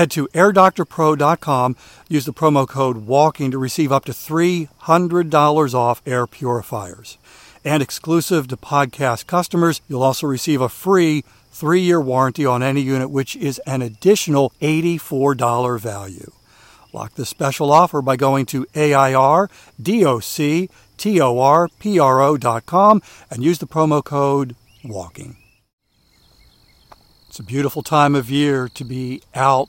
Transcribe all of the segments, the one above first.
Head to airdoctorpro.com, use the promo code WALKING to receive up to $300 off air purifiers. And exclusive to podcast customers, you'll also receive a free three year warranty on any unit, which is an additional $84 value. Lock this special offer by going to AIRDOCTORPRO.com and use the promo code WALKING. It's a beautiful time of year to be out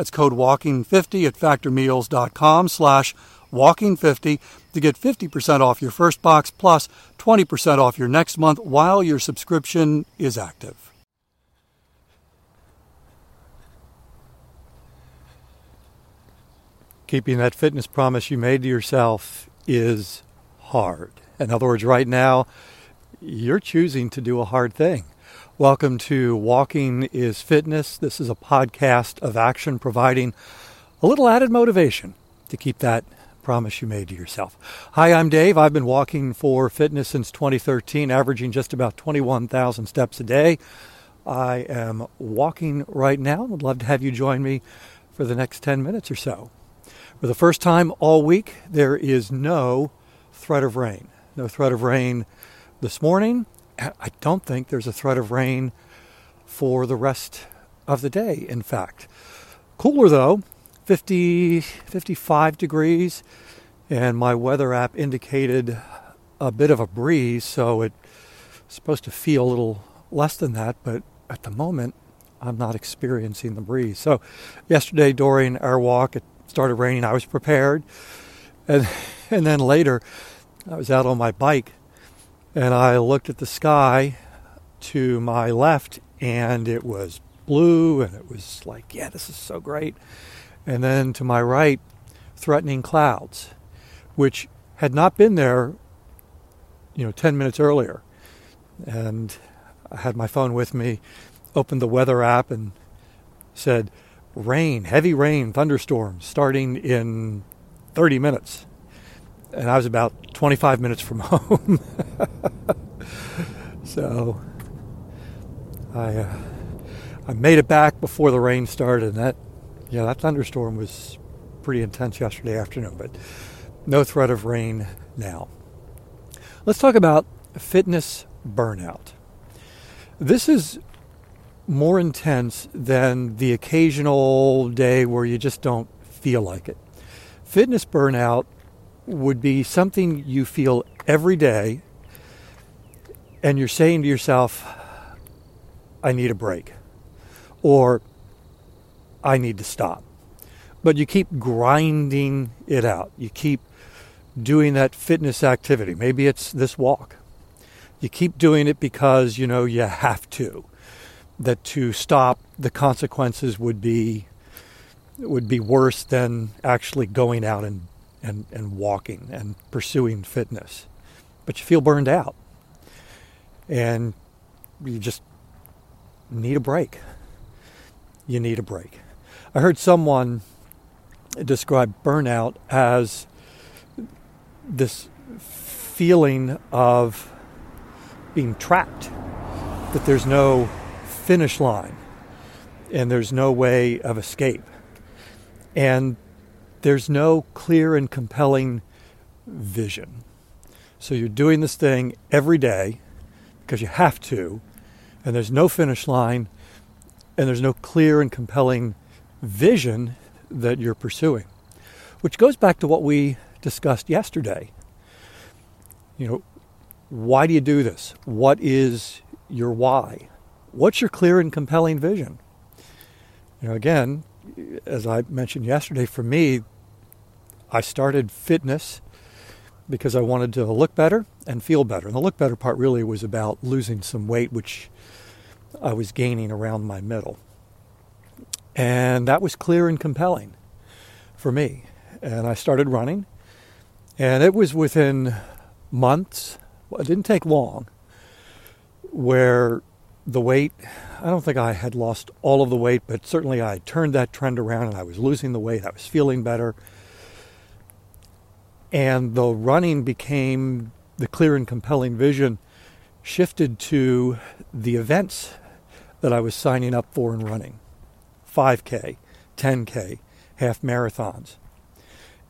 That's code WALKING50 at factormeals.com slash WALKING50 to get 50% off your first box plus 20% off your next month while your subscription is active. Keeping that fitness promise you made to yourself is hard. In other words, right now, you're choosing to do a hard thing. Welcome to Walking is Fitness. This is a podcast of action providing a little added motivation to keep that promise you made to yourself. Hi, I'm Dave. I've been walking for fitness since 2013, averaging just about 21,000 steps a day. I am walking right now. Would love to have you join me for the next 10 minutes or so. For the first time all week, there is no threat of rain. No threat of rain this morning I don't think there's a threat of rain for the rest of the day, in fact. Cooler though, 50, 55 degrees, and my weather app indicated a bit of a breeze, so it's supposed to feel a little less than that, but at the moment, I'm not experiencing the breeze. So, yesterday during our walk, it started raining. I was prepared, and and then later, I was out on my bike and I looked at the sky to my left and it was blue and it was like, yeah, this is so great. And then to my right, threatening clouds, which had not been there, you know, 10 minutes earlier. And I had my phone with me, opened the weather app and said, rain, heavy rain, thunderstorms starting in 30 minutes and I was about 25 minutes from home. so I uh, I made it back before the rain started, and that yeah that thunderstorm was pretty intense yesterday afternoon, but no threat of rain now. Let's talk about fitness burnout. This is more intense than the occasional day where you just don't feel like it. Fitness burnout would be something you feel every day and you're saying to yourself, I need a break or I need to stop. But you keep grinding it out. You keep doing that fitness activity. Maybe it's this walk. You keep doing it because you know you have to. That to stop, the consequences would be would be worse than actually going out and, and, and walking and pursuing fitness. But you feel burned out. And you just need a break. You need a break. I heard someone describe burnout as this feeling of being trapped, that there's no finish line and there's no way of escape. And there's no clear and compelling vision. So you're doing this thing every day because you have to, and there's no finish line, and there's no clear and compelling vision that you're pursuing. Which goes back to what we discussed yesterday. You know, why do you do this? What is your why? What's your clear and compelling vision? You know, again, as I mentioned yesterday, for me, I started fitness because I wanted to look better and feel better. And the look better part really was about losing some weight, which I was gaining around my middle. And that was clear and compelling for me. And I started running. And it was within months, well, it didn't take long, where the weight, I don't think I had lost all of the weight, but certainly I turned that trend around and I was losing the weight. I was feeling better. And the running became the clear and compelling vision shifted to the events that I was signing up for and running 5K, 10K, half marathons.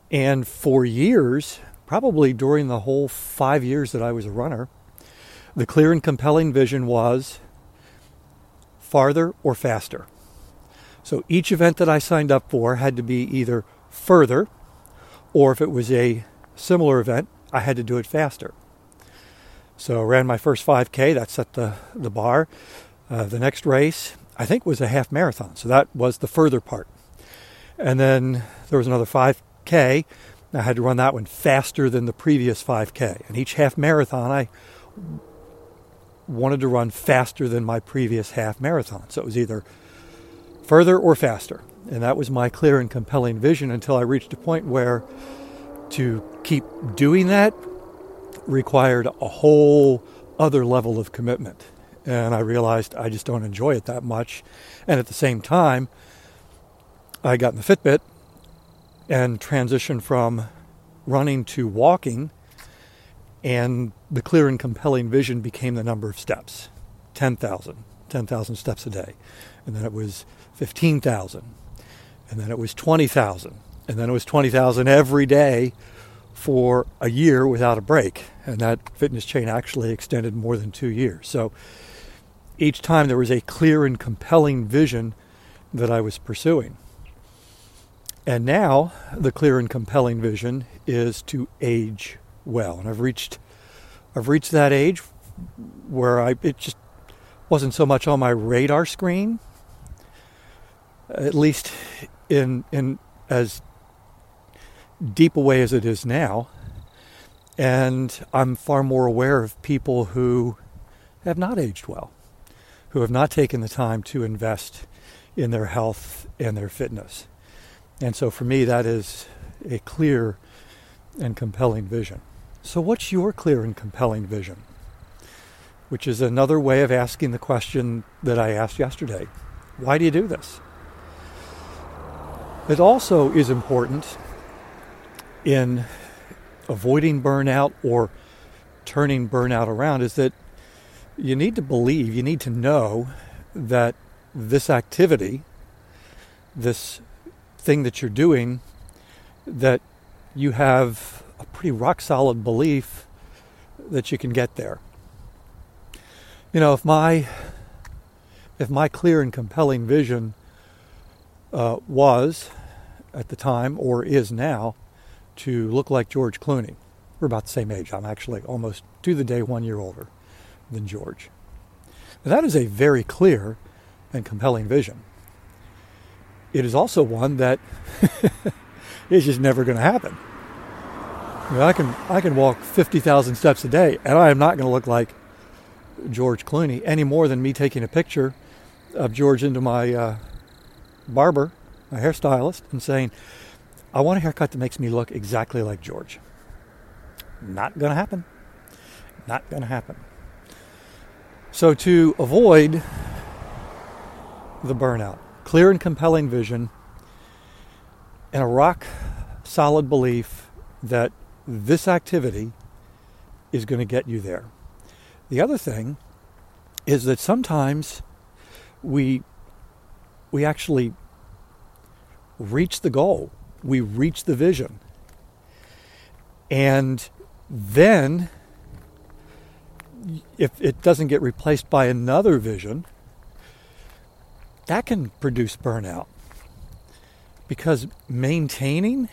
And for years, probably during the whole five years that I was a runner, the clear and compelling vision was farther or faster. So each event that I signed up for had to be either further, or if it was a similar event, I had to do it faster. So I ran my first 5K, that set the, the bar. Uh, the next race, I think, was a half marathon, so that was the further part. And then there was another 5K. I had to run that one faster than the previous 5K. And each half marathon, I wanted to run faster than my previous half marathon. So it was either further or faster. And that was my clear and compelling vision until I reached a point where to keep doing that required a whole other level of commitment. And I realized I just don't enjoy it that much. And at the same time, I got in the Fitbit and transitioned from running to walking and the clear and compelling vision became the number of steps 10,000, 10,000 steps a day. And then it was 15,000. And then it was 20,000. And then it was 20,000 every day for a year without a break. And that fitness chain actually extended more than two years. So each time there was a clear and compelling vision that I was pursuing. And now the clear and compelling vision is to age well. And I've reached I've reached that age where I it just wasn't so much on my radar screen, at least in in as deep a way as it is now. And I'm far more aware of people who have not aged well, who have not taken the time to invest in their health and their fitness. And so for me, that is a clear and compelling vision. So, what's your clear and compelling vision? Which is another way of asking the question that I asked yesterday Why do you do this? It also is important in avoiding burnout or turning burnout around is that you need to believe, you need to know that this activity, this thing that you're doing, that you have a pretty rock solid belief that you can get there. You know, if my if my clear and compelling vision uh, was at the time or is now to look like George Clooney, we're about the same age. I'm actually almost to the day one year older than George. Now, that is a very clear and compelling vision. It is also one that is just never going to happen. I, mean, I can I can walk fifty thousand steps a day, and I am not going to look like George Clooney any more than me taking a picture of George into my uh, barber, my hairstylist, and saying, I want a haircut that makes me look exactly like George. Not going to happen. Not going to happen. So, to avoid the burnout, clear and compelling vision, and a rock solid belief that this activity is going to get you there. The other thing is that sometimes we we actually reach the goal. We reach the vision. And then if it doesn't get replaced by another vision, that can produce burnout. Because maintaining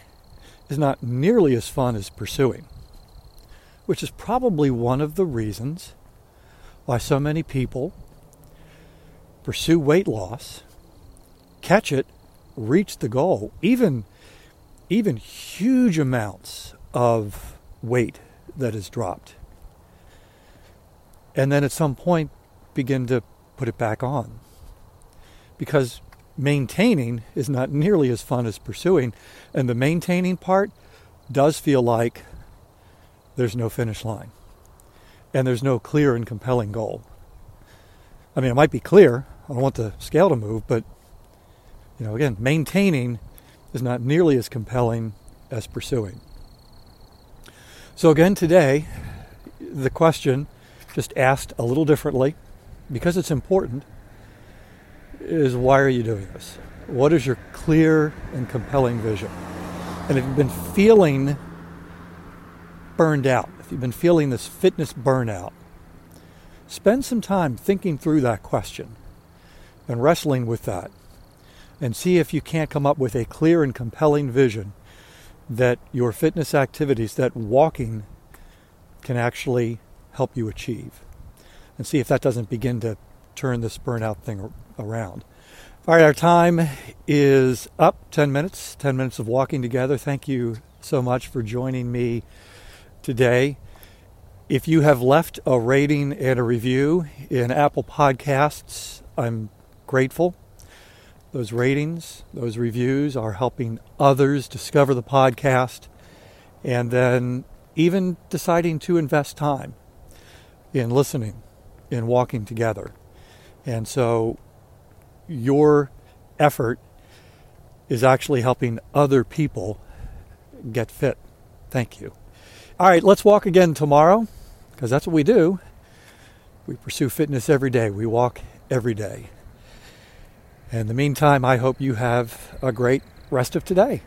is not nearly as fun as pursuing, which is probably one of the reasons why so many people pursue weight loss, catch it, reach the goal, even even huge amounts of weight that is dropped. And then at some point begin to put it back on. Because maintaining is not nearly as fun as pursuing. And the maintaining part does feel like there's no finish line and there's no clear and compelling goal. I mean, it might be clear. I don't want the scale to move, but you know, again, maintaining is not nearly as compelling as pursuing. So again, today, the question just asked a little differently because it's important is why are you doing this? What is your clear and compelling vision? And if you've been feeling burned out, if you've been feeling this fitness burnout, spend some time thinking through that question and wrestling with that and see if you can't come up with a clear and compelling vision that your fitness activities, that walking can actually help you achieve. And see if that doesn't begin to turn this burnout thing around. All right, our time is up 10 minutes, 10 minutes of walking together. Thank you so much for joining me today. If you have left a rating and a review in Apple Podcasts, I'm grateful. Those ratings, those reviews are helping others discover the podcast and then even deciding to invest time in listening, in walking together. And so your effort is actually helping other people get fit. Thank you. All right, let's walk again tomorrow because that's what we do. We pursue fitness every day, we walk every day. In the meantime, I hope you have a great rest of today.